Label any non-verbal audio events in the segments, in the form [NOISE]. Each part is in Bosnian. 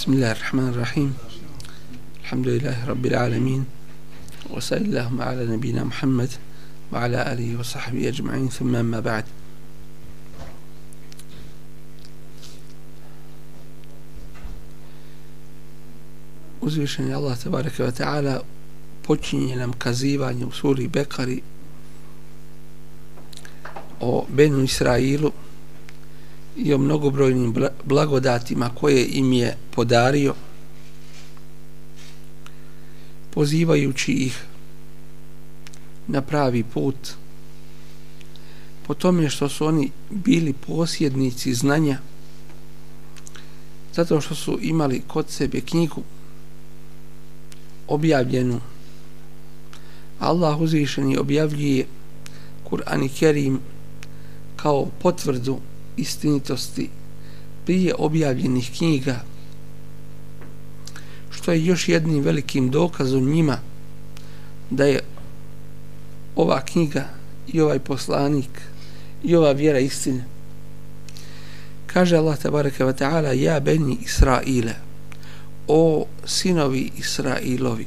بسم الله الرحمن الرحيم. الحمد لله رب العالمين وصلى اللهم على نبينا محمد وعلى آله وصحبه أجمعين. ثم أما بعد. Uzvišen je Allah tabaraka wa ta'ala počinje nam kazivanje u suri Bekari o Benu Israilu. I o mnogobrojnim blagodatima koje im je podario pozivajući ih na pravi put. Po tome što su oni bili posjednici znanja zato što su imali kod sebe knjigu objavljenu. Allah uzvišeni objavljuje Kur'an i Kerim kao potvrdu istinitosti prije objavljenih knjiga što je još jednim velikim dokazom njima da je ova knjiga i ovaj poslanik i ova vjera istine kaže Allah tabaraka wa ta'ala ja beni Israile o sinovi Israilovi.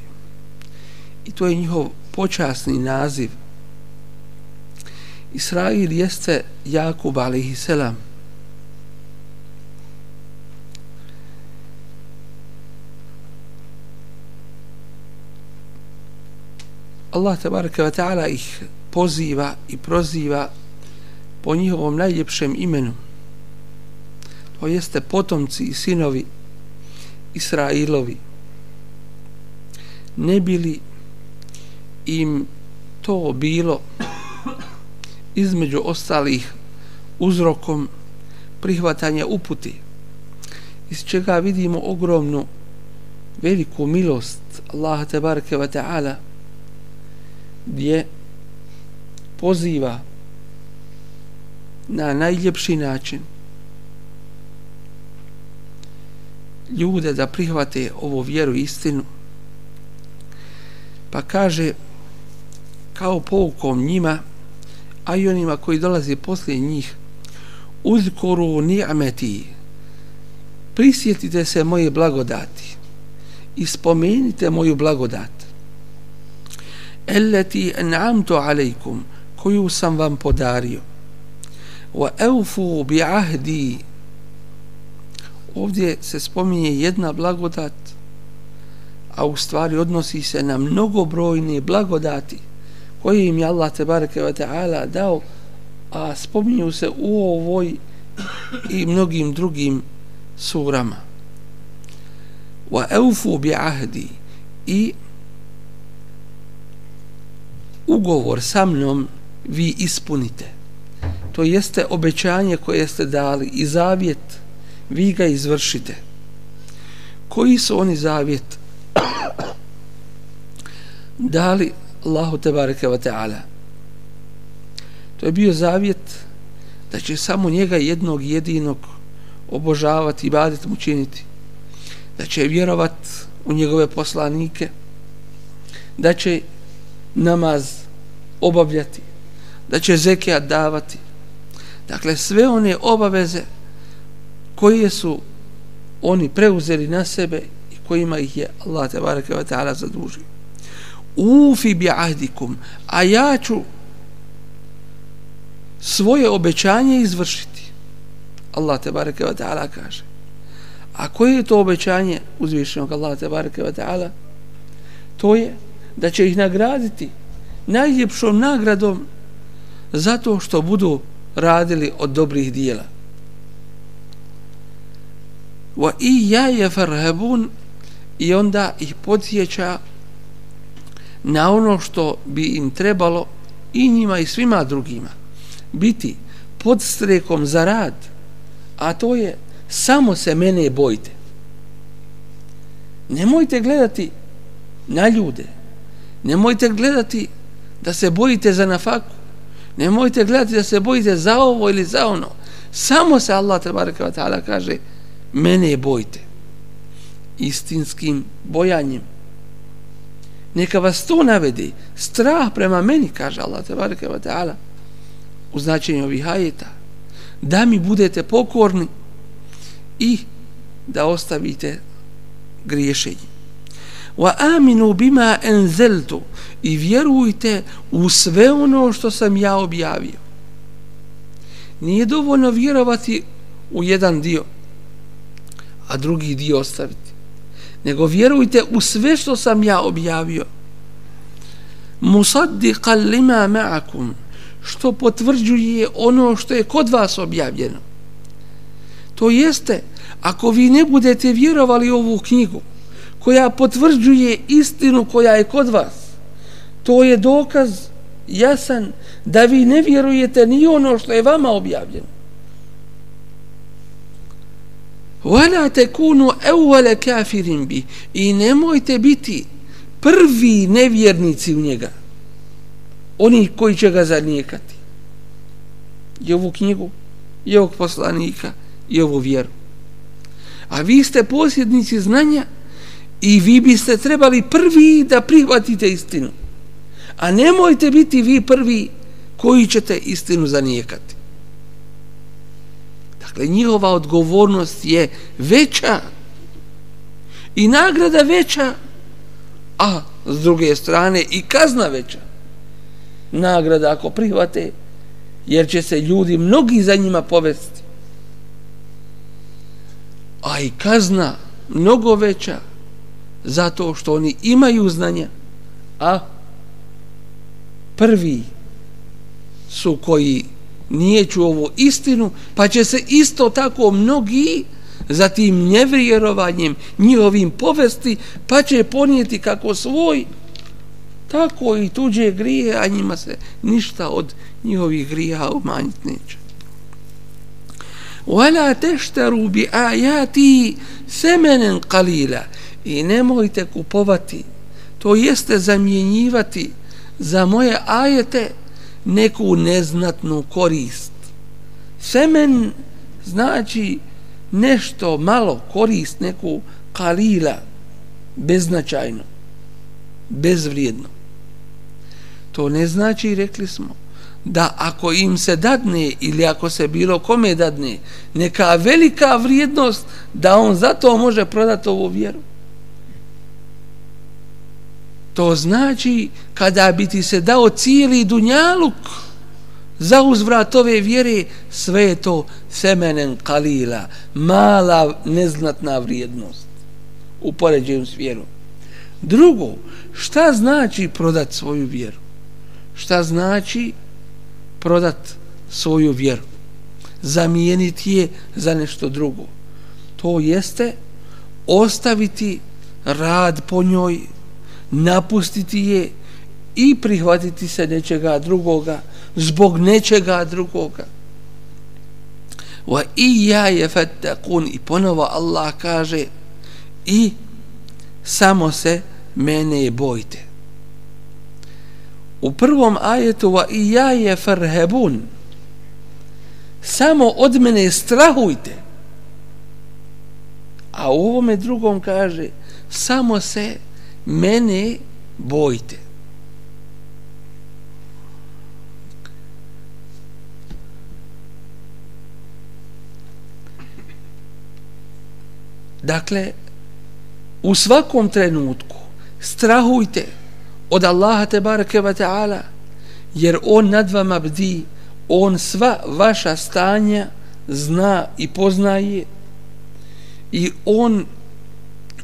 I to je njihov počasni naziv Israil jeste Jakub alaihisselam. Allah tabaraka wa ta'ala ih poziva i proziva po njihovom najljepšem imenu to jeste potomci i sinovi Israilovi ne bili im to bilo između ostalih uzrokom prihvatanja uputi iz čega vidimo ogromnu veliku milost Allaha tebareke wa ta'ala gdje poziva na najljepši način ljude da prihvate ovu vjeru istinu. Pa kaže kao poukom njima a i onima koji dolaze poslije njih uzkoru ni'ameti prisjetite se moje blagodati i spomenite moju blagodat. Elleti en'amtu alejkum koju sam vam podario. Wa eufu bi ahdi. Ovdje se spominje jedna blagodat a u stvari odnosi se na mnogobrojne blagodati koje im je Allah tebareke ve ta'ala dao a spominju se u ovoj i mnogim drugim surama. Wa eufu bi ahdi i ugovor sa mnom vi ispunite. To jeste obećanje koje ste dali i zavjet vi ga izvršite. Koji su oni zavjet? [COUGHS] Dali Allahu tebareke wa ta'ala. To je bio zavjet da će samo njega jednog jedinog obožavati i badet mu činiti. Da će vjerovat u njegove poslanike. Da će namaz obavljati. Da će zekijat davati. Dakle sve one obaveze koje su oni preuzeli na sebe i kojima ih je Allah te bareke ve taala zadužio ufi bi ahdikum a ja ću svoje obećanje izvršiti. Allah te bareke ve taala kaže. A koje je to obećanje uzvišenog Allaha te bareke ve taala? To je da će ih nagraditi najljepšom nagradom zato što budu radili od dobrih dijela. Wa i ja je farhabun i onda ih podsjeća na ono što bi im trebalo i njima i svima drugima. Biti pod strekom za rad a to je samo se mene bojte nemojte gledati na ljude. Nemojte gledati da se bojite za nafaku. Nemojte gledati da se bojite za ovo ili za ono. Samo se Allah tabaraka wa ta'ala kaže mene bojte istinskim bojanjem neka vas to navedi strah prema meni kaže Allah te bareke ve ta'ala u značenju ovih ajeta da mi budete pokorni i da ostavite griješenje. Wa aminu bima enzeltu i vjerujte u sve ono što sam ja objavio. Nije dovoljno vjerovati u jedan dio, a drugi dio ostaviti. Nego vjerujte u sve što sam ja objavio. Musaddiqan lima ma'akum što potvrđuje ono što je kod vas objavljeno. To jeste, ako vi ne budete vjerovali ovu knjigu, koja potvrđuje istinu koja je kod vas, to je dokaz jasan da vi ne vjerujete ni ono što je vama objavljeno. وَلَا te أَوَّلَ كَافِرٍ bi i nemojte biti prvi nevjernici u njega. Oni koji će ga zanijekati. I ovu knjigu, i ovog poslanika, i ovu vjeru. A vi ste posjednici znanja i vi biste trebali prvi da prihvatite istinu. A nemojte biti vi prvi koji ćete istinu zanijekati. Dakle, njihova odgovornost je veća i nagrada veća, a s druge strane i kazna veća. Nagrada ako prihvate, jer će se ljudi mnogi za njima povesti. A i kazna mnogo veća zato što oni imaju znanja, a prvi su koji nije ču ovu istinu, pa će se isto tako mnogi za tim nevjerovanjem njihovim povesti, pa će ponijeti kako svoj, tako i tuđe grije, a njima se ništa od njihovih grija umanjiti neće. وَلَا تَشْتَرُوا بِآيَاتِي سَمَنًا قَلِيلًا I nemojte kupovati, to jeste zamjenjivati za moje ajete neku neznatnu korist. Semen znači nešto malo korist, neku kalila, beznačajno, bezvrijedno. To ne znači, rekli smo, da ako im se dadne ili ako se bilo kome dadne neka velika vrijednost da on zato može prodati ovu vjeru. To znači kada bi ti se dao cijeli dunjaluk za uzvrat ove vjere, sve je to semenen kalila, mala neznatna vrijednost u poređenju s vjerom. Drugo, šta znači prodat svoju vjeru? Šta znači prodat svoju vjeru? Zamijeniti je za nešto drugo. To jeste ostaviti rad po njoj, napustiti je i prihvatiti se nečega drugoga zbog nečega drugoga. Wa i ja je fattakun i ponovo Allah kaže i samo se mene bojte. U prvom ajetu wa i ja je farhebun samo od mene strahujte. A u ovome drugom kaže samo se mene bojte. Dakle, u svakom trenutku strahujte od Allaha te bareke ve ta'ala jer on nad vama bdi on sva vaša stanja zna i poznaje i on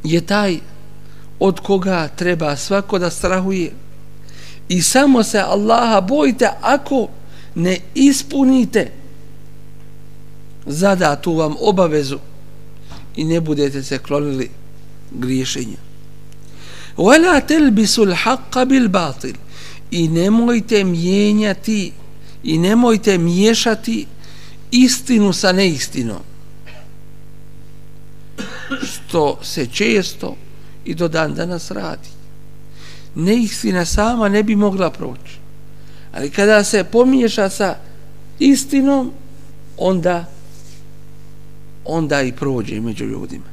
je taj od koga treba svako da strahuje. I samo se Allaha bojite ako ne ispunite zadatu vam obavezu i ne budete se klonili griješenja. Wala telbisu l'haqqa bil batil i nemojte mijenjati i nemojte miješati istinu sa neistinom. Što se često i do dan danas radi. Neistina sama ne bi mogla proći. Ali kada se pomiješa sa istinom, onda onda i prođe među ljudima.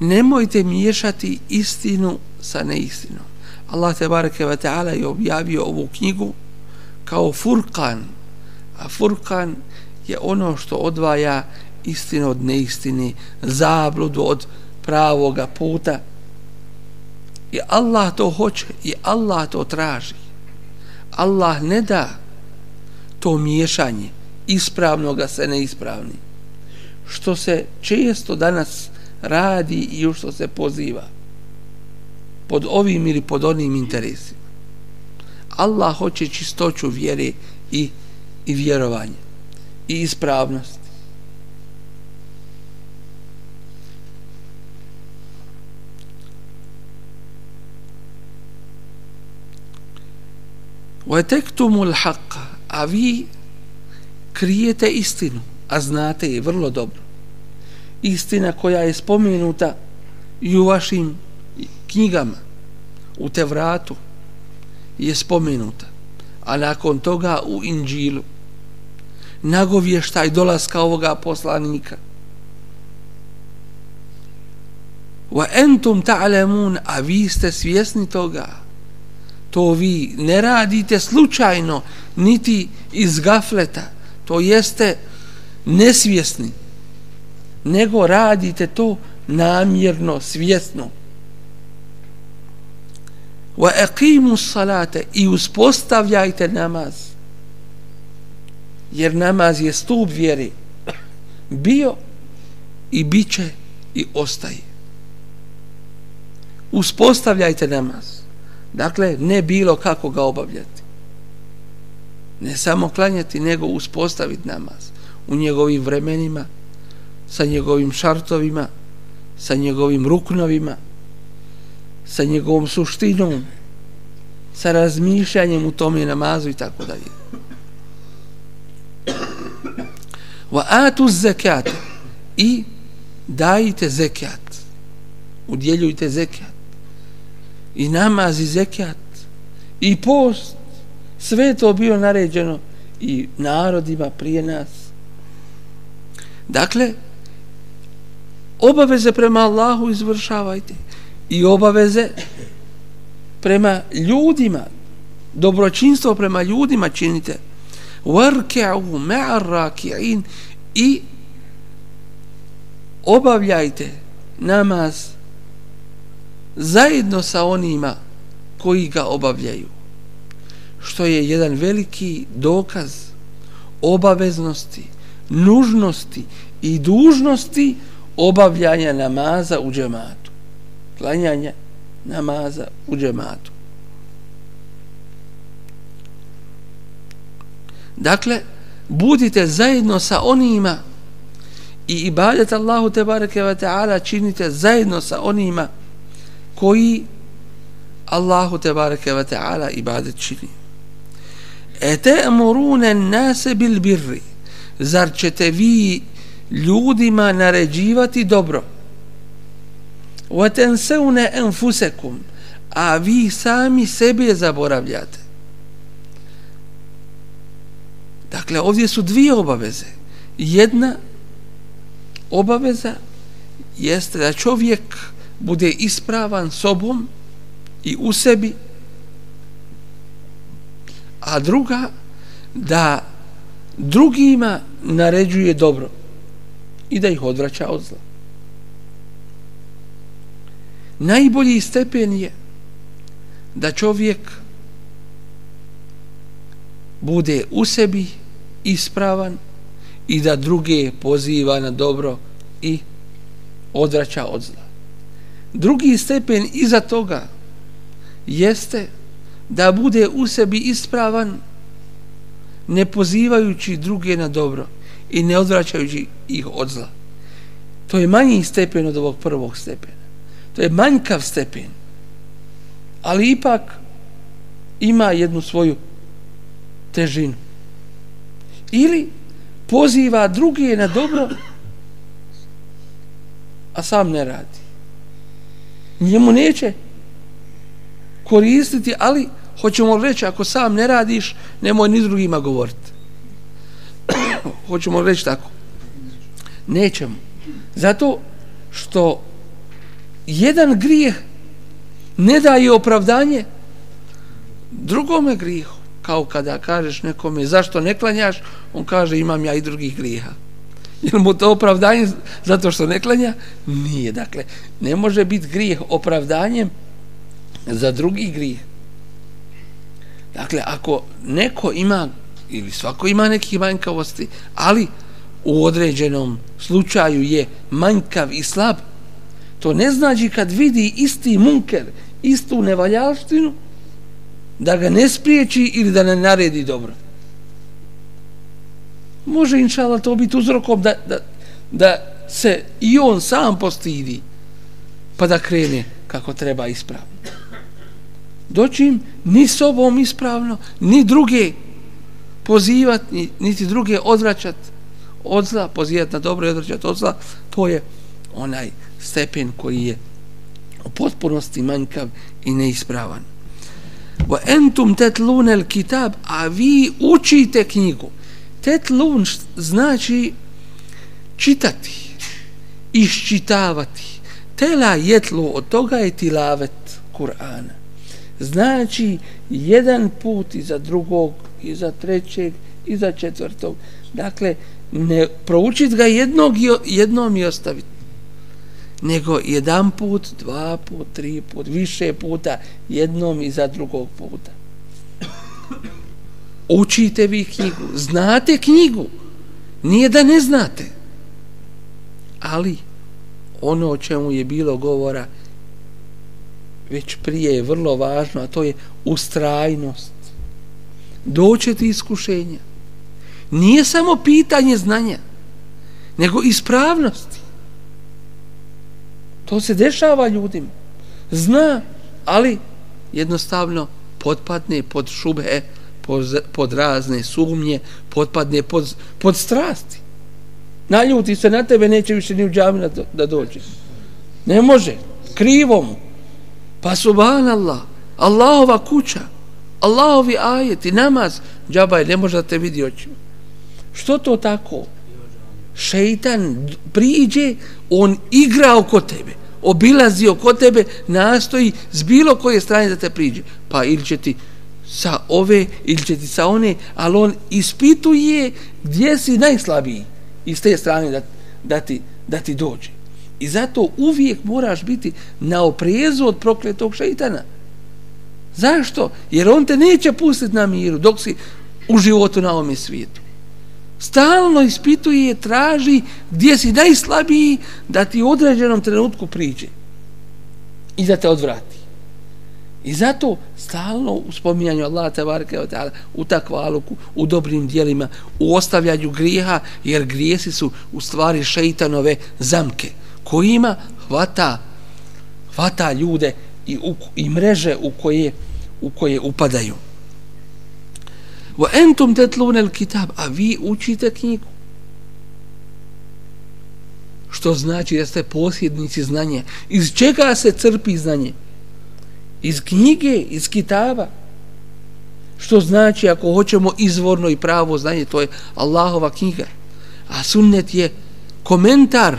Nemojte miješati istinu sa neistinom. Allah te bareke ve taala je objavio ovu knjigu kao furkan. A furkan je ono što odvaja istinu od neistine, zabludu od pravoga puta. I Allah to hoće i Allah to traži. Allah ne da to miješanje ispravnoga se neispravni. Što se često danas radi i u što se poziva pod ovim ili pod onim interesima. Allah hoće čistoću vjere i, i vjerovanje i ispravnost. وَتَكْتُمُ الْحَقَّ A vi krijete istinu, a znate je vrlo dobro. Istina koja je spomenuta i u vašim knjigama, u Tevratu, je spomenuta. A nakon toga u Inđilu, nagovještaj dolaska ovoga poslanika. Wa entum ta'lamun, a vi ste svjesni toga to vi ne radite slučajno niti iz gafleta. To jeste nesvjesni nego radite to namjerno, svjesno. Wa aqimu salate i uspostavljajte namaz. Jer namaz je stup vjere. Bio i biće i ostaje. Uspostavljajte namaz. Dakle, ne bilo kako ga obavljati. Ne samo klanjati, nego uspostaviti namaz u njegovim vremenima, sa njegovim šartovima, sa njegovim ruknovima, sa njegovom suštinom, sa razmišljanjem u tome namazu i tako dalje. Wa atu zekat i dajte zekat. Udjeljujte zekat i namaz i zekijat i post. Sve to bio naređeno i narodima prije nas. Dakle obaveze prema Allahu izvršavajte i obaveze prema ljudima dobročinstvo prema ljudima činite. Warka'u ma'ar raki'in i obavljajte namaz zajedno sa onima koji ga obavljaju što je jedan veliki dokaz obaveznosti nužnosti i dužnosti obavljanja namaza u džematu klanjanja namaza u džematu. Dakle budite zajedno sa onima i ibadet Allahu te bareke ve taala činite zajedno sa onima koji Allahu te bareke ve taala ibadet čini. Etamuruna te amurune nase bil birri. Zar ćete vi ljudima naređivati dobro? Wa tensawna anfusakum. A vi sami sebe zaboravljate. Dakle, ovdje su dvije obaveze. Jedna obaveza jeste da čovjek bude ispravan sobom i u sebi a druga da drugima naređuje dobro i da ih odvraća od zla. Najbolji stepen je da čovjek bude u sebi ispravan i da druge poziva na dobro i odvraća od zla drugi stepen iza toga jeste da bude u sebi ispravan ne pozivajući druge na dobro i ne odvraćajući ih od zla. To je manji stepen od ovog prvog stepena. To je manjkav stepen. Ali ipak ima jednu svoju težinu. Ili poziva druge na dobro, a sam ne radi njemu neće koristiti, ali hoćemo reći, ako sam ne radiš, nemoj ni drugima govoriti. [COUGHS] hoćemo reći tako. Nećemo. Zato što jedan grijeh ne daje opravdanje drugome grijehu. Kao kada kažeš nekome zašto ne klanjaš, on kaže imam ja i drugih grijeha. Je mu to opravdanje zato što ne klanja? Nije. Dakle, ne može biti grijeh opravdanjem za drugi grijeh. Dakle, ako neko ima, ili svako ima nekih manjkavosti, ali u određenom slučaju je manjkav i slab, to ne znači kad vidi isti munker, istu nevaljaštinu, da ga ne spriječi ili da ne naredi dobro. Može inšala to biti uzrokom da, da, da se i on sam postidi pa da krene kako treba ispravno. Doćim ni sobom ispravno, ni druge pozivati, niti druge odvraćati od zla, pozivati na dobro i odvraćati od zla, to je onaj stepen koji je u potpunosti manjkav i neispravan. Wa entum tetlunel kitab, a vi učite knjigu. Tetlun znači čitati, iščitavati. Tela jetlu, od toga je tilavet Kur'ana. Znači, jedan put iza drugog, iza trećeg, iza četvrtog. Dakle, ne proučiti ga jednog i jednom i ostaviti nego jedan put, dva put, tri put, više puta, jednom i za drugog puta. Učite vi knjigu, znate knjigu, nije da ne znate, ali ono o čemu je bilo govora već prije je vrlo važno, a to je ustrajnost. Doće ti iskušenja. Nije samo pitanje znanja, nego ispravnosti. To se dešava ljudima. Zna, ali jednostavno potpadne pod šube, pod, pod razne sumnje, potpadne pod, pod strasti. Naljuti se na tebe, neće više ni u džami da dođe. Ne može. Krivo mu. Pa subhanallah, Allahova kuća, Allahovi ajeti, namaz, džabaj, ne može da te vidi očima. Što to tako? šeitan priđe, on igra oko tebe, obilazi oko tebe, nastoji s bilo koje strane da te priđe. Pa ili će ti sa ove, ili će ti sa one, ali on ispituje gdje si najslabiji iz te strane da, da, ti, da ti dođe. I zato uvijek moraš biti na oprezu od prokletog šeitana. Zašto? Jer on te neće pustiti na miru dok si u životu na ovom svijetu stalno ispituje, traži gdje si najslabiji da ti u određenom trenutku priđe i da te odvrati. I zato stalno u spominjanju Allaha te barke u takvaluku, u dobrim dijelima, u ostavljanju grijeha, jer grijesi su u stvari šeitanove zamke, kojima hvata, hvata ljude i, u, i mreže u koje, u koje upadaju. Wa antum tatluna al-kitab, a vi učite knjigu. Što znači da ste posjednici znanja? Iz čega se crpi znanje? Iz knjige, iz kitaba. Što znači ako hoćemo izvorno i pravo znanje, to je Allahova knjiga. A sunnet je komentar,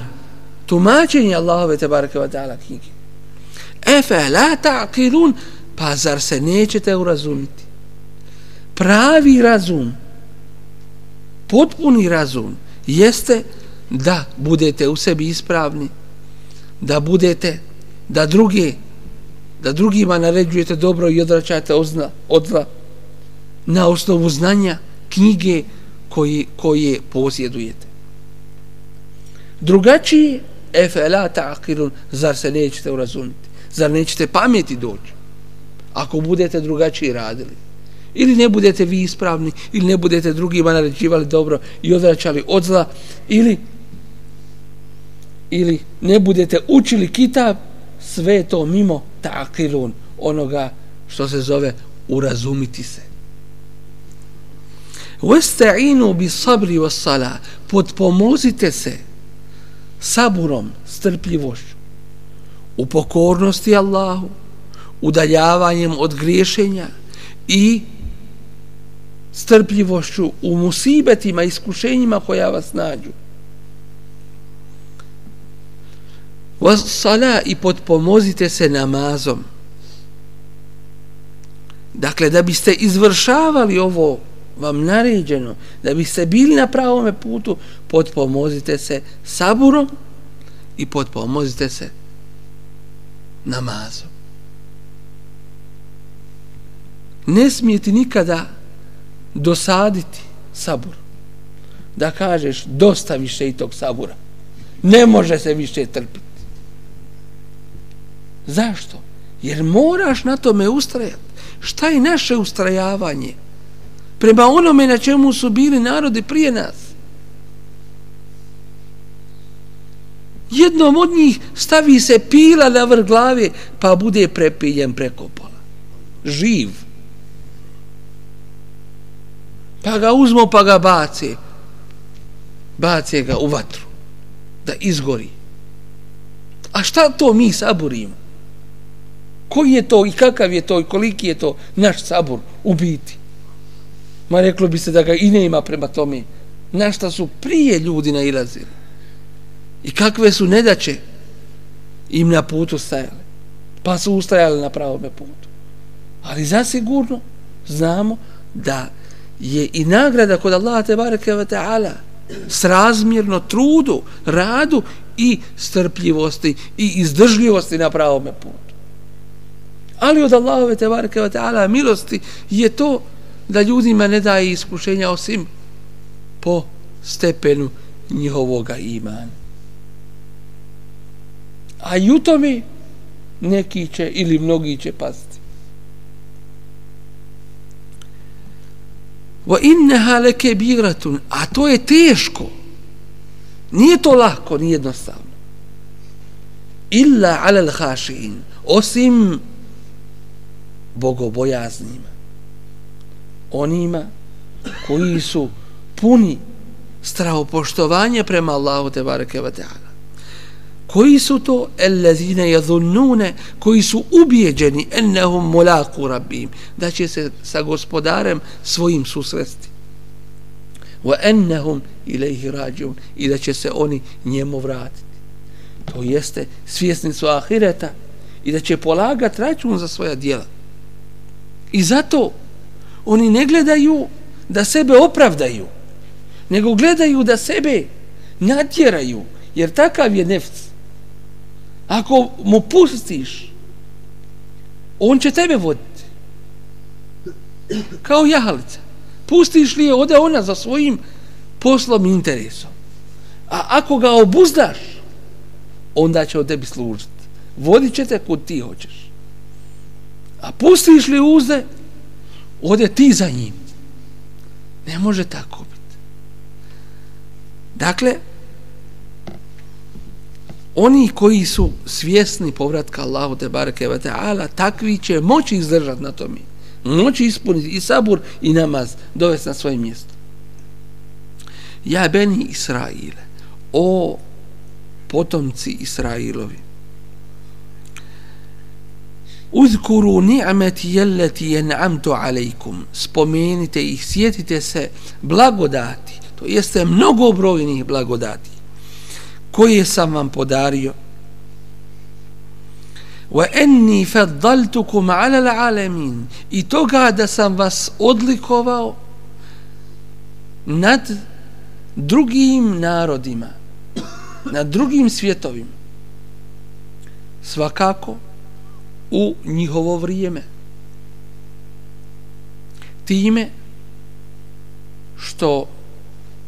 tumačenje Allahove te barake wa knjige. Efe la ta'kirun, pa zar se nećete urazumiti? pravi razum, potpuni razum, jeste da budete u sebi ispravni, da budete, da druge, da drugima naređujete dobro i odvraćate ozna, odla na osnovu znanja knjige koji, koje posjedujete. Drugačije, efela ta'akirun, zar se nećete urazumiti? Zar nećete pameti doći? Ako budete drugačije radili ili ne budete vi ispravni ili ne budete drugima naređivali dobro i odvraćali od zla ili ili ne budete učili kitab sve to mimo takirun onoga što se zove urazumiti se Wasta'inu bi sabri was sala podpomozite se saburom, strpljivošću u pokornosti Allahu udaljavanjem od griješenja i strpljivošću u musibetima, iskušenjima koja vas nađu. Vasala i podpomozite se namazom. Dakle, da biste izvršavali ovo vam naređeno da biste bili na pravom putu, potpomozite se saburom i potpomozite se namazom. Ne smijeti nikada dosaditi sabur. Da kažeš dosta više i tog sabura. Ne može se više trpiti. Zašto? Jer moraš na tome ustrajati. Šta je naše ustrajavanje? Prema onome na čemu su bili narodi prije nas. Jednom od njih stavi se pila na vrh glave pa bude prepiljen preko pola. Živ. Pa ga uzmo pa ga bace. Bace ga u vatru. Da izgori. A šta to mi saburimo? Koji je to i kakav je to i koliki je to naš sabor u biti? Ma reklo bi se da ga i ne ima prema tome. Na šta su prije ljudi nailazili? I kakve su nedaće im na putu stajale? Pa su ustajali na pravome putu. Ali zasigurno znamo da je i nagrada kod Allaha te bareke ve taala srazmjerno trudu, radu i strpljivosti i izdržljivosti na pravome putu. Ali od Allahove te barke ve taala milosti je to da ljudima ne daje iskušenja osim po stepenu njihovoga imana. A i u tome neki će ili mnogi će pasti. Wa innaha lakabiratun, a to je teško. Nije to lako, nije jednostavno. Illa ala al-khashin, osim bogobojaznima. Onima koji su puni strahopoštovanja prema Allahu te bareke ve taala. Koji su to? Ellezina yadhunnun koji su ubijeđeni ennahum mulaqu rabbim da će se sa gospodarem svojim susresti. Wa annahum ilayhi rajiun i da će se oni njemu vratiti. To jeste svjesni su ahireta i da će polagati račun za svoja djela i zato oni ne gledaju da sebe opravdaju, nego gledaju da sebe natjeraju, jer takav je nefc. Ako mu pustiš, on će tebe voditi. Kao jahalica. Pustiš li je, ode ona za svojim poslom i interesom. A ako ga obuzdaš, onda će od tebi služiti. Vodit će te kod ti hoćeš. A pustiš li uzde, ode ti za njim. Ne može tako biti. Dakle, oni koji su svjesni povratka Allahu te bareke ve taala takvi će moći izdržati na tome moći ispuniti i sabur i namaz dovesti na svoje mjesto ja beni Israile o potomci Israilovi Uzkuru ni'meti jelleti jen'amtu alejkum. Spomenite ih, sjetite se blagodati, to jeste mnogobrojnih blagodati, koje sam vam podario. Wa enni faddaltukum ala l'alamin. I toga da sam vas odlikovao nad drugim narodima, nad drugim svjetovima. Svakako, u njihovo vrijeme. Time što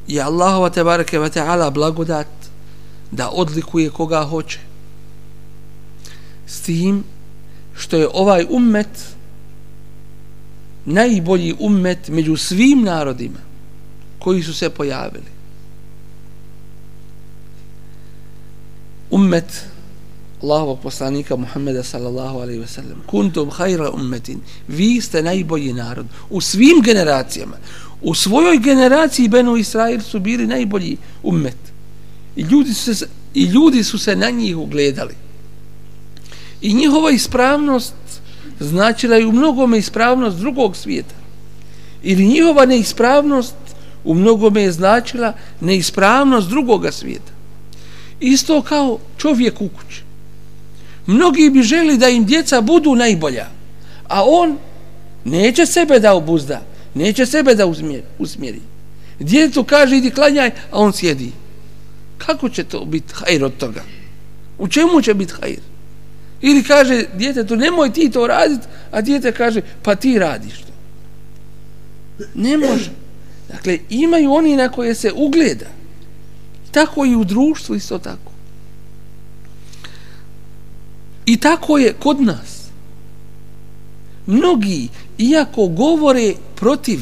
je Allahova tebareke ve ta'ala blagodat da odlikuje koga hoće. S tim što je ovaj ummet najbolji ummet među svim narodima koji su se pojavili. Ummet Allahovog poslanika Muhammeda sallallahu alaihi wasallam kuntum hajra ummetin. Vi ste najbolji narod. U svim generacijama. U svojoj generaciji Benu Israil su bili najbolji ummet. I ljudi su se, i ljudi su se na njih ugledali. I njihova ispravnost značila je u mnogome ispravnost drugog svijeta. Ili njihova neispravnost u mnogome je značila neispravnost drugoga svijeta. Isto kao čovjek u kući. Mnogi bi želi da im djeca budu najbolja, a on neće sebe da obuzda, Neće sebe da uzmjeri. usmjeri. Djetu kaže idi klanjaj, a on sjedi. Kako će to biti hajr od toga? U čemu će biti hajr? Ili kaže djete to nemoj ti to raditi, a djete kaže pa ti radiš to. Ne može. Dakle, imaju oni na koje se ugleda. Tako i u društvu isto tako. I tako je kod nas. Mnogi, iako govore protiv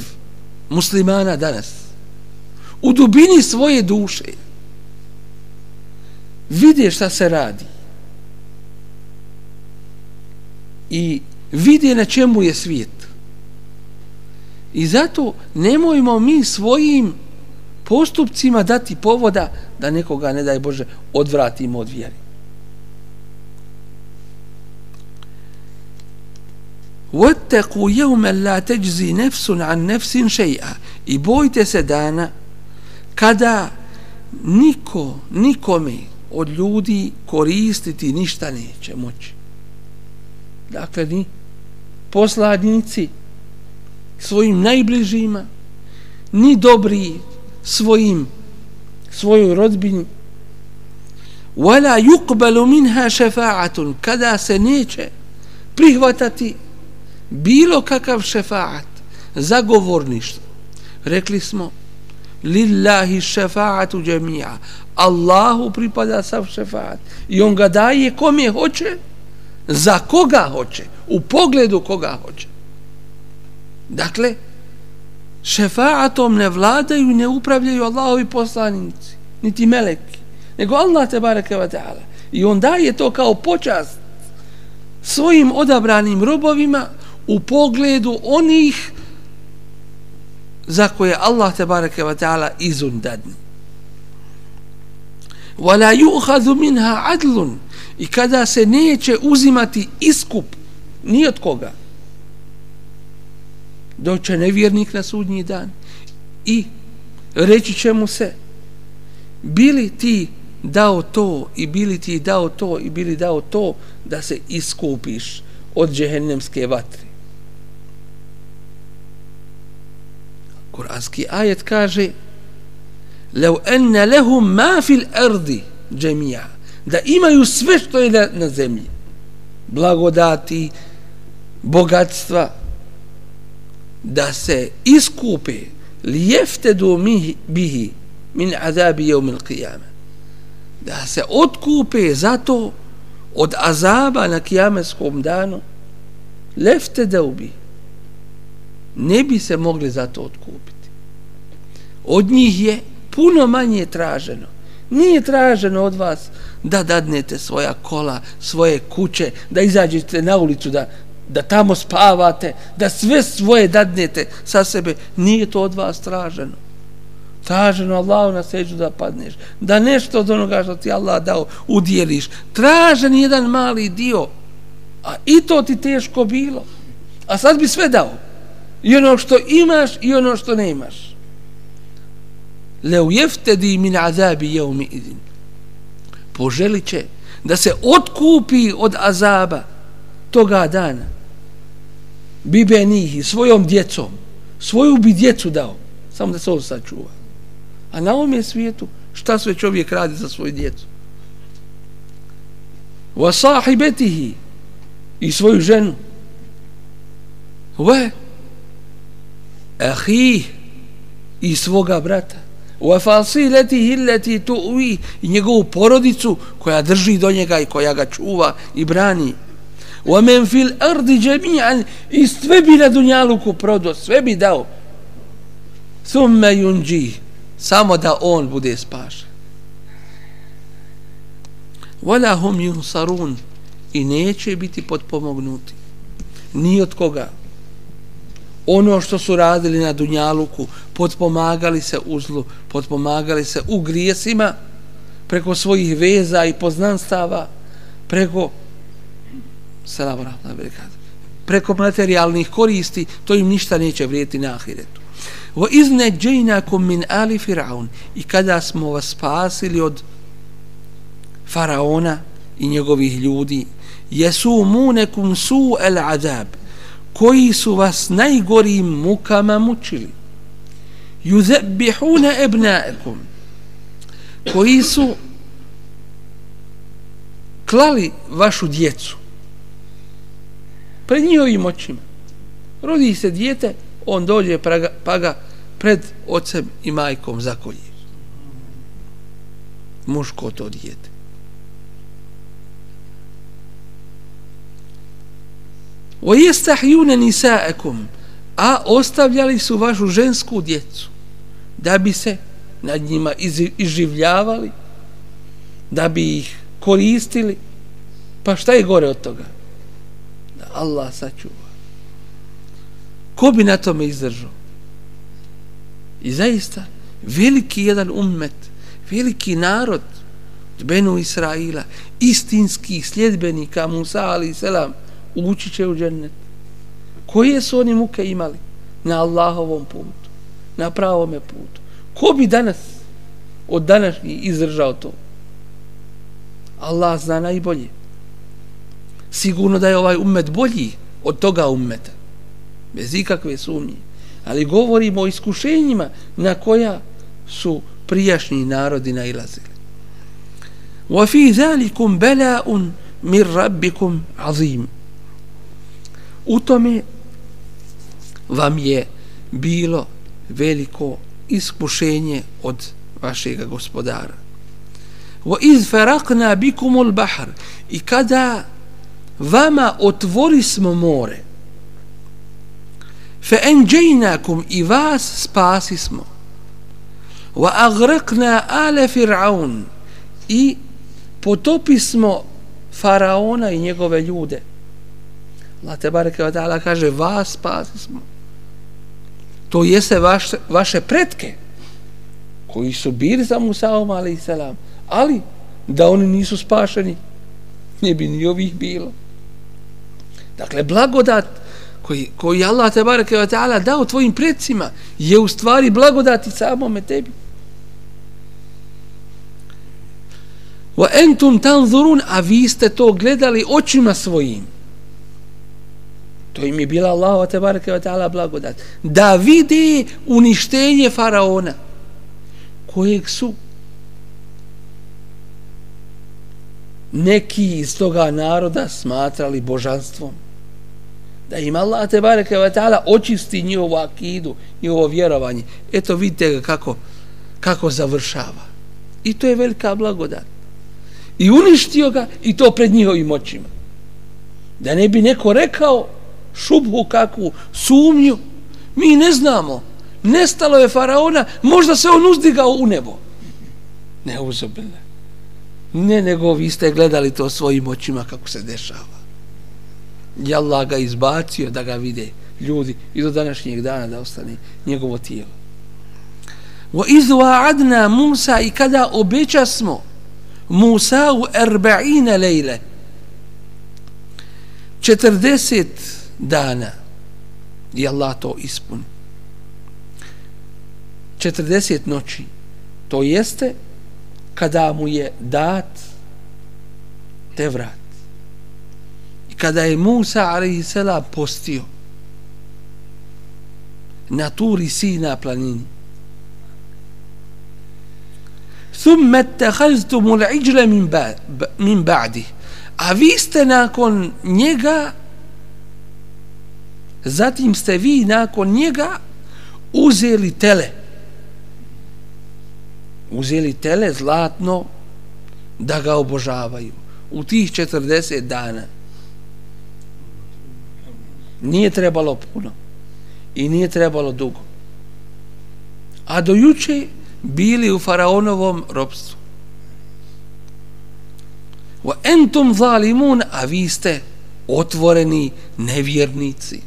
muslimana danas, u dubini svoje duše, vide šta se radi. I vide na čemu je svijet. I zato nemojmo mi svojim postupcima dati povoda da nekoga, ne daj Bože, odvratimo od vjeri. وَاتَّقُوا يَوْمَ لَا تَجْزِي نَفْسٌ عَنْ نَفْسٍ شَيْئًا I bojte se dana kada niko, nikome od ljudi koristiti ništa neće moći. Dakle, ni posladnici svojim najbližima, ni dobri svojim svojoj rodbini, wala yuqbalu minha shafa'atun kada se neće prihvatati bilo kakav šefaat zagovorništvo. Rekli smo lillahi šefaatu džemija Allahu pripada sav šefaat. I on ga daje kome hoće za koga hoće u pogledu koga hoće. Dakle šefaatom ne vladaju ne upravljaju Allahovi poslanici niti meleki nego Allah te bareke wa ta'ala. I on daje to kao počast svojim odabranim robovima u pogledu onih za koje Allah te bareke ve taala izun dadni. Wala yu'khadhu minha adlun. I kada se neće uzimati iskup ni od koga doće nevjernik na sudnji dan i reći će mu se bili ti dao to i bili ti dao to i bili dao to da se iskupiš od džehennemske vatre. Kur'anski ajet kaže Lev enne lehum ma fil ardi džemija da imaju sve što je na, na zemlji. Blagodati bogatstva da se iskupe lijeftedu bihi min azabi jeumil qiyama. Da se otkupe zato od azaba na kijameskom danu lefte bihi ne bi se mogli za to otkupiti. Od njih je puno manje traženo. Nije traženo od vas da dadnete svoja kola svoje kuće da izađete na ulicu da, da tamo spavate da sve svoje dadnete sa sebe. Nije to od vas traženo. Traženo Allahu na seđu da padneš da nešto od onoga što ti Allah dao udjeliš. Tražen jedan mali dio a i to ti teško bilo. A sad bi sve dao i ono što imaš i ono što ne imaš leu jeftedi min azabi jeumi idin. Poželit će da se otkupi od azaba toga dana. Bibe nihi svojom djecom. Svoju bi djecu dao. Samo da se ovo sačuva. A na ovom je svijetu šta sve čovjek radi za svoju djecu? Wa sahibetihi i svoju ženu. Wa? Ahi i svoga brata. Wa fasilatihi allati tuwi i njegovu porodicu koja drži do njega i koja ga čuva i brani. Wa men fil ardi jami'an i sve bi na dunjaluku prodo sve bi dao. Thumma yunji samo da on bude spašen. Wala hum yunsarun i neće biti podpomognuti ni od koga ono što su radili na Dunjaluku, podpomagali se u zlu, podpomagali se u grijesima, preko svojih veza i poznanstava, preko salavora, preko materijalnih koristi, to im ništa neće vrijeti na ahiretu. Vo izne džejnakum min ali firaun i kada smo vas spasili od faraona i njegovih ljudi, jesu munekum su el azab, koji su vas najgorim mukama mučili. Yuzebihuna ebnaekum koji su klali vašu djecu pred njihovim očima. Rodi se dijete on dođe pa ga pred ocem i majkom zakolje. Muško to dijete. O jestahjune nisaekum a ostavljali su vašu žensku djecu da bi se nad njima izživljavali da bi ih koristili. Pa šta je gore od toga? Da Allah sačuva. Ko bi na tome izdržao? I zaista veliki jedan ummet veliki narod Benu Israila istinski sljedbenika Musa ali selam ući će u džennet. Koje su oni muke imali? Na Allahovom putu na pravome putu. Ko bi danas od današnji izdržao to? Allah zna najbolje. Sigurno da je ovaj ummet bolji od toga ummeta bez ikakve sumnje. Ali govorimo o iskušenjima na koja su prijašnji narodi nailazili. وَفِي ذَلِكُمْ بَلَاءٌ مِنْ رَبِّكُمْ عَظِيمٌ u tome vam je bilo veliko iskušenje od vašeg gospodara. Wa iz faraqna bikum al-bahr i kada vama otvori smo more fa anjaynakum i vas spasi smo. Wa aghraqna ala fir'aun. I potopi smo faraona i njegove ljude. Allah te bareke ve taala kaže vas spasi smo. To jeste vaše, vaše pretke koji su bili za Musaom ali selam ali da oni nisu spašeni ne bi ni ovih bilo. Dakle blagodat koji, koji Allah te bareke ve taala dao tvojim predsima je u stvari blagodati samome tebi. Wa entum tanzurun a vi ste to gledali očima svojim. To im je bila Allahova te barake wa ta'ala blagodat. Da vidi uništenje faraona kojeg su neki iz toga naroda smatrali božanstvom. Da im Allah te bareke ve ta'ala očisti njihovu akidu, njihovo vjerovanje. Eto vidite ga kako, kako završava. I to je velika blagodat. I uništio ga i to pred njihovim očima. Da ne bi neko rekao šubhu kakvu, sumnju. Mi ne znamo. Nestalo je faraona, možda se on uzdigao u nebo. Ne uzobile. Ne, nego vi ste gledali to svojim očima kako se dešava. I Allah ga izbacio da ga vide ljudi i do današnjeg dana da ostane njegovo tijelo. Wa izu adna Musa i kada obeća smo Musa u erba'ine lejle 40 dana i Allah to ispuni 40 noći to jeste kada mu je dat te vrat i kada je Musa a.s. postio na turi sina planini ثم اتخذتم العجل من بعد من بعده a vi ste nakon njega zatim ste vi nakon njega uzeli tele. Uzeli tele zlatno da ga obožavaju u tih 40 dana. Nije trebalo puno i nije trebalo dugo. A do juče bili u faraonovom robstvu wa entum zalimun a vi ste otvoreni nevjernici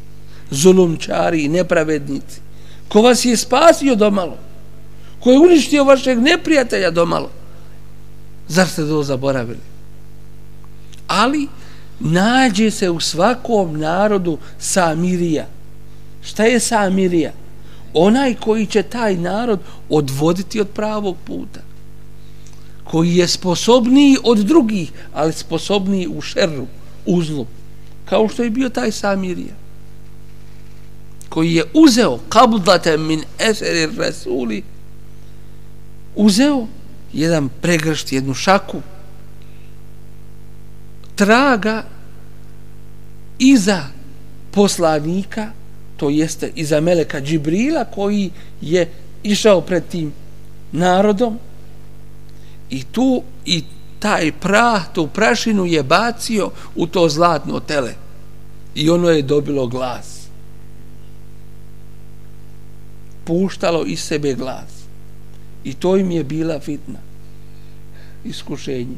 zulumčari i nepravednici ko vas je spasio domalo ko je uništio vašeg neprijatelja domalo zar ste to zaboravili? Ali nađe se u svakom narodu samirija. Šta je samirija? Onaj koji će taj narod odvoditi od pravog puta koji je sposobniji od drugih ali sposobniji u šerru, uzlu kao što je bio taj samirija koji je uzeo kabdate min eseri rasuli uzeo jedan pregršt, jednu šaku traga iza poslanika to jeste iza Meleka Džibrila koji je išao pred tim narodom i tu i taj prah, tu prašinu je bacio u to zlatno tele i ono je dobilo glas. puštalo iz sebe glas. I to im je bila fitna. Iskušenje.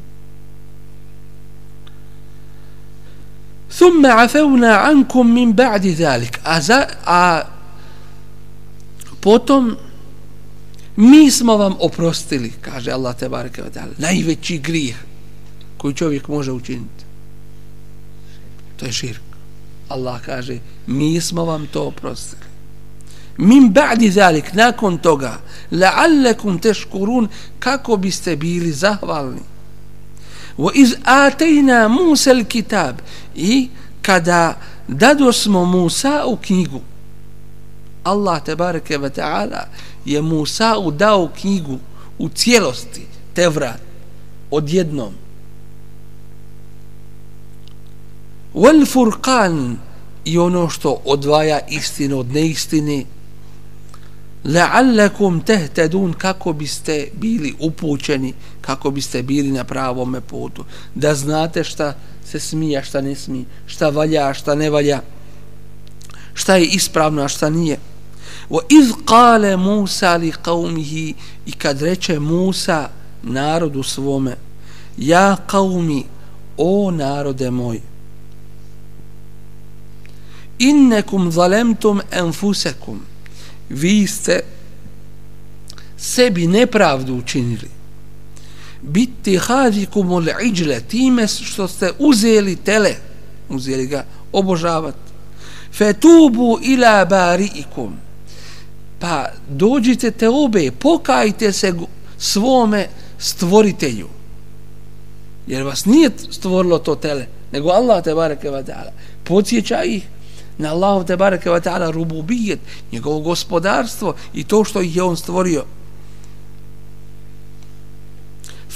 Thumma afevna ankum min ba'di zalik. A, za, a potom mi smo vam oprostili, kaže Allah te bareke taala. Najveći grijeh koji čovjek može učiniti. To je širk. Allah kaže: "Mi smo vam to oprostili." Min ba'di zalik nakon toga la'allakum tashkurun kako biste bili zahvalni. Wa iz atayna Musa al-kitab i kada dado smo Musa u knjigu Allah tebareke ve taala je Musa dao knjigu u cijelosti Tevrat odjednom. Wal furqan i ono što odvaja istinu od neistine la'allakum tehtedun kako biste bili upućeni kako biste bili na pravome putu. Da znate šta se smije šta ne smije šta valja šta ne valja šta je ispravno a šta nije. Wa iz qale Musa li qaumihi i kad reče Musa narodu svome ja qaumi o narode moj innekum zalemtum enfusekum vi ste sebi nepravdu učinili. Biti hadikum ul iđle time što ste uzeli tele uzeli ga obožavati fetubu ila bariikum. Pa dođite te obe pokajte se svome stvoritelju. Jer vas nije stvorilo to tele nego Allah te bareke wa ta'ala podsjeća ih na Allahov te bareke ve taala rububijet, njegovo gospodarstvo i to što je on stvorio.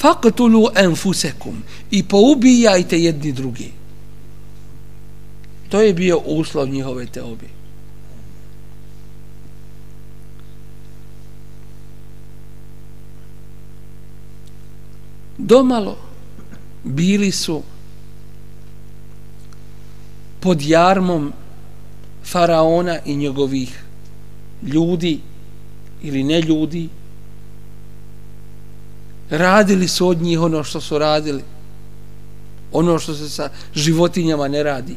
Faqtulu anfusakum i poubijajte jedni drugi. To je bio uslov njihove teobe. Domalo bili su pod jarmom faraona i njegovih ljudi ili ne ljudi radili su od njih ono što su radili ono što se sa životinjama ne radi.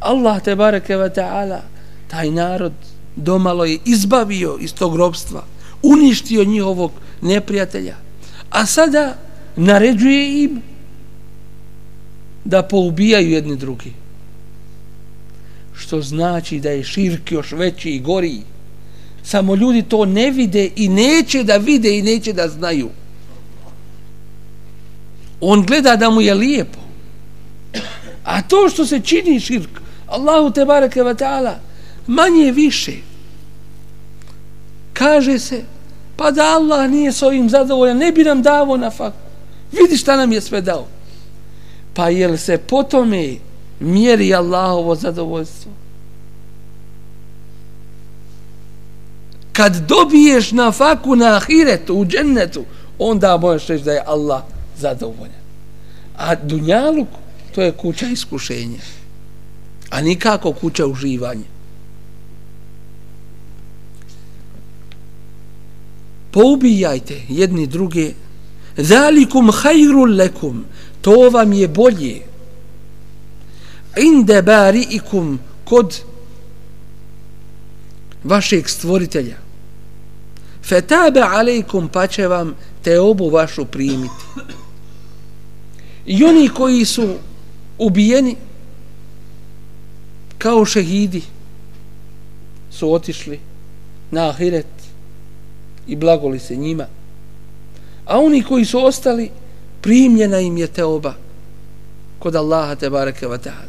Allah te bareke ve taala taj narod domalo je izbavio iz tog robstva uništio njihovog neprijatelja a sada naređuje im da poubijaju jedni drugi što znači da je širk još veći i gori. Samo ljudi to ne vide i neće da vide i neće da znaju. On gleda da mu je lijepo. A to što se čini širk, Allahu te bareke ve ta'ala, manje više. Kaže se, pa da Allah nije s ovim zadovoljan, ne bi nam davo na faku. Vidi šta nam je sve dao. Pa jel se potome mjeri Allahovo zadovoljstvo. Kad dobiješ na faku na ahiretu, u džennetu, onda možeš reći da je Allah zadovoljan. A dunjaluk, to je kuća iskušenja. A nikako kuća uživanja. Poubijajte jedni druge. Zalikum hajrul lekum. To vam je bolje inde bari'ikum kod vašeg stvoritelja. Fetabe alejkum pa će vam te obu vašu primiti. I oni koji su ubijeni kao šehidi su otišli na ahiret i blagoli se njima. A oni koji su ostali primljena im je te oba kod Allaha te bareke wa ta'ala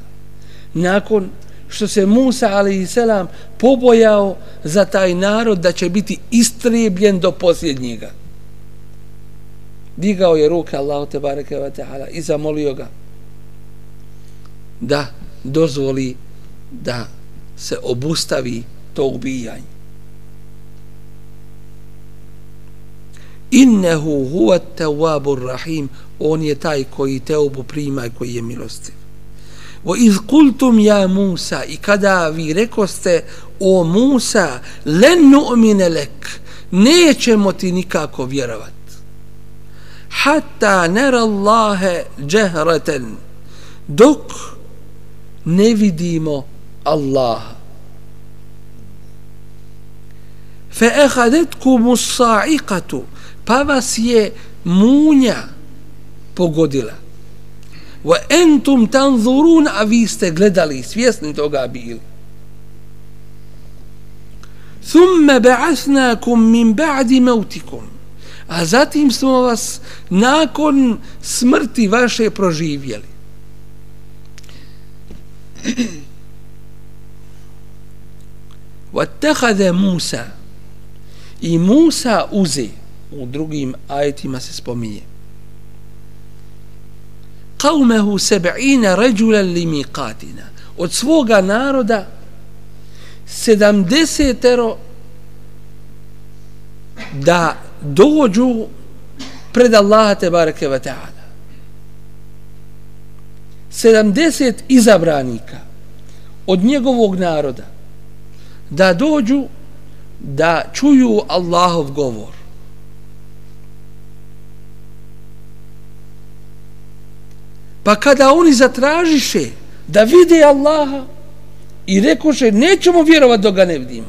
nakon što se Musa ali selam pobojao za taj narod da će biti istrebljen do posljednjega. Digao je ruke Allahu te bareke ve taala i zamolio ga da dozvoli da se obustavi to ubijanje. Innehu huwa tawwabur rahim on je taj koji teubu prima i koji je milostiv. Wa iz kultum ja Musa i kada vi rekoste o Musa len nu'mine lek nećemo ti nikako vjerovat. Hatta nera Allahe džehraten dok ne vidimo Allaha. Fe ehadetkumu sa'iqatu pa vas je munja pogodila. Wa entum tanzurun, a vi ste gledali, svjesni toga bili. Thumme ba'athnakum min ba'di mautikum. A zatim smo vas nakon smrti vaše proživjeli. Wattakhadha Musa i Musa uze u drugim ajetima se spominje qawmehu seb'ina rajulan li miqatina. Od svoga naroda sedamdesetero da dođu pred Allaha te bareke ve taala. Sedamdeset izabranika od njegovog naroda da dođu da čuju Allahov govor. Pa kada oni zatražiše da vide Allaha i rekoše nećemo vjerovati dok ga ne vidimo,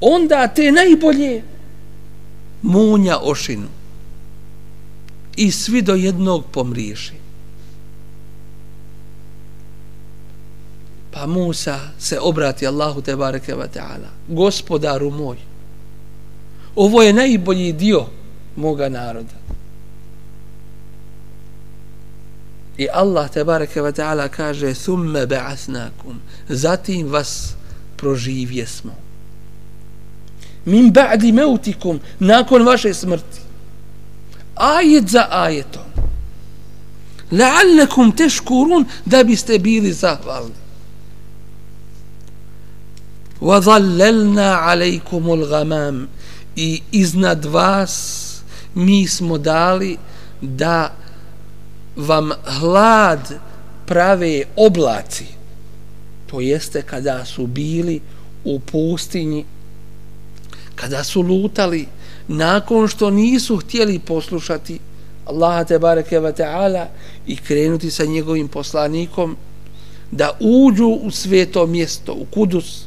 onda te najbolje munja ošinu i svi do jednog pomriješi. Pa Musa se obrati Allahu te bareke ve ta'ala, gospodaru moj, ovo je najbolji dio moga naroda. I Allah te bareke ve taala kaže summa ba'asnakum. zatim vas proživje smo. Min ba'di mautikum nakon vaše smrti. Ajet za ajetom. La'allakum tashkurun da biste bili zahvalni. Wa dhallalna alaykum al-ghamam i iznad vas mi smo dali da vam hlad prave oblaci to jeste kada su bili u pustinji kada su lutali nakon što nisu htjeli poslušati Allaha te bareke ve taala i krenuti sa njegovim poslanikom da uđu u sveto mjesto u Kudus.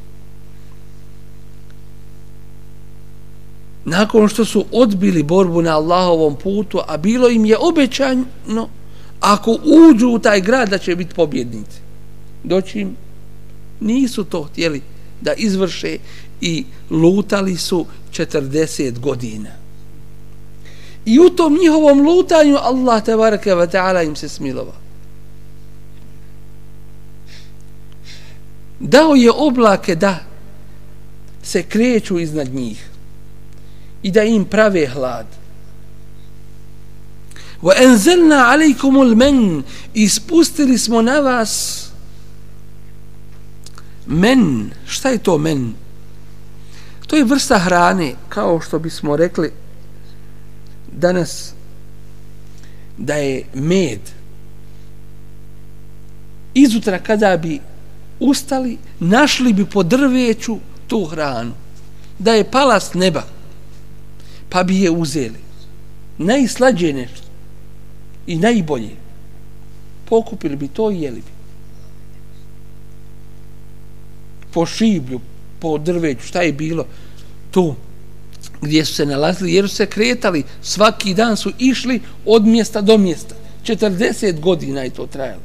Nakon što su odbili borbu na Allahovom putu a bilo im je obećano ako uđu u taj grad da će biti pobjednici. Doći im nisu to htjeli da izvrše i lutali su 40 godina. I u tom njihovom lutanju Allah tebareke wa ta'ala im se smilova. Dao je oblake da se kreću iznad njih i da im prave hlad wa عَلَيْكُمُ الْمَنْ ispustili smo na vas men. Šta je to men? To je vrsta hrane kao što bismo rekli danas da je med. Izutra kada bi ustali našli bi po drveću tu hranu da je pala s neba pa bi je uzeli. Najslađe nešto i najbolje pokupili bi to i jeli bi. Po šiblju po drveću šta je bilo? Tu gdje su se nalazili jer su se kretali svaki dan su išli od mjesta do mjesta. 40 godina je to trajalo.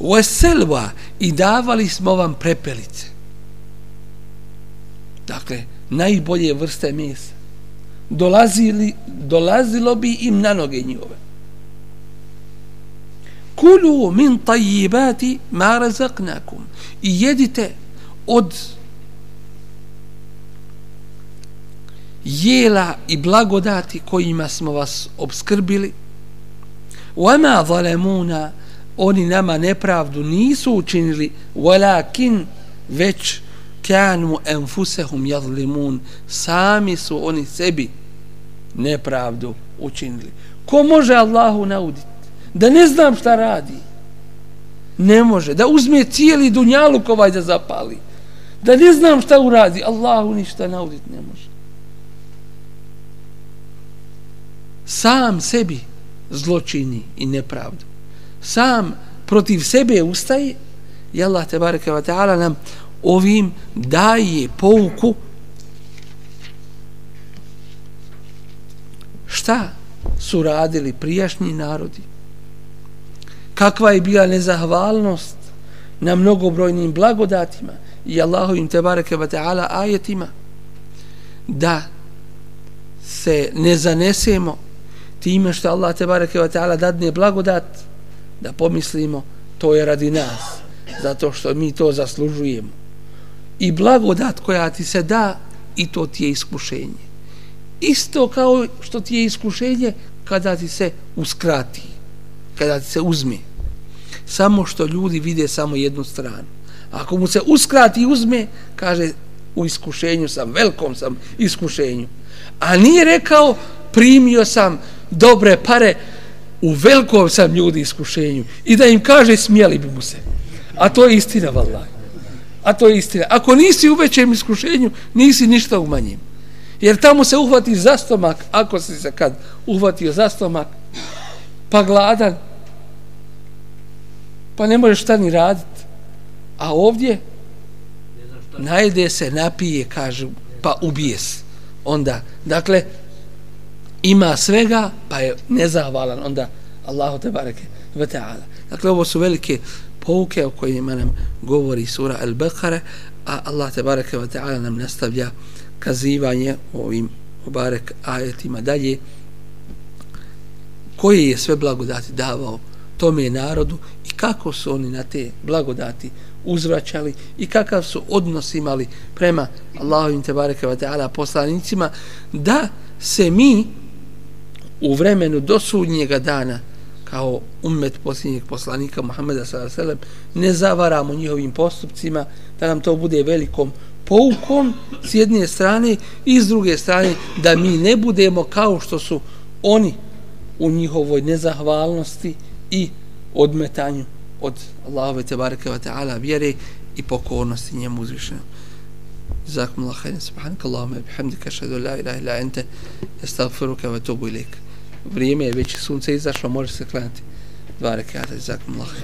Veselva i davali smo vam prepelice. Dakle, najbolje vrste mesa dolazili, dolazilo bi im na noge njihove. Kulu min tajibati ma razaknakum. I jedite od jela i blagodati kojima smo vas obskrbili. Wama zalemuna oni nama nepravdu nisu učinili, walakin već kanu enfusehum jazlimun sami su oni sebi nepravdu učinili. Ko može Allahu nauditi da ne znam šta radi. Ne može. Da uzme cijeli dunjaluk ovaj da zapali. Da ne znam šta uradi. Allahu ništa nauditi ne može. Sam sebi zločini i nepravdu. Sam protiv sebe ustaje i Allah te bareke ve taala nam ovim daje pouku. Šta su radili prijašnji narodi? Kakva je bila nezahvalnost na mnogobrojnim blagodatima i Allahovim tebareke ve taala ajetima? Da se ne zanesemo time što Allah tebareke ve taala dadne blagodat da pomislimo to je radi nas zato što mi to zaslužujemo i blagodat koja ti se da i to ti je iskušenje. Isto kao što ti je iskušenje kada ti se uskrati kada ti se uzme. Samo što ljudi vide samo jednu stranu. Ako mu se uskrati i uzme kaže u iskušenju sam velikom sam iskušenju. A nije rekao primio sam dobre pare u velikom sam ljudi iskušenju. I da im kaže smijeli bi mu se. A to je istina vallaj a to je istina ako nisi u većem iskušenju nisi ništa u manjem jer tamo se uhvati za stomak ako si se kad uhvatio za stomak pa gladan pa ne možeš šta ni raditi a ovdje najde se, napije, kažu, pa ubije se. Onda, dakle, ima svega, pa je nezahvalan onda Allahu te bareke ve taala. Dakle ovo su velike pouke o kojima nam govori sura Al-Baqara, a Allah te bareke ve taala nam nastavlja kazivanje ovim mubarek ajetima dalje koje je sve blagodati davao tome narodu i kako su oni na te blagodati uzvraćali i kakav su odnos imali prema Allahovim te bareke ve taala poslanicima da se mi u vremenu do sudnjega dana kao umet posljednjeg poslanika Muhammeda s.a.v. ne zavaramo njihovim postupcima da nam to bude velikom poukom s jedne strane i s druge strane da mi ne budemo kao što su oni u njihovoj nezahvalnosti i odmetanju od Allahove te bareke ve taala vjere i pokornosti njemu uzvišenom. Jazakumullahu khairan subhanakallahumma bihamdika ashhadu an la ilaha illa anta astaghfiruka wa atubu ilaik vrijeme je već sunce izašlo, može se klanjati dva rekata, zakum lahaj.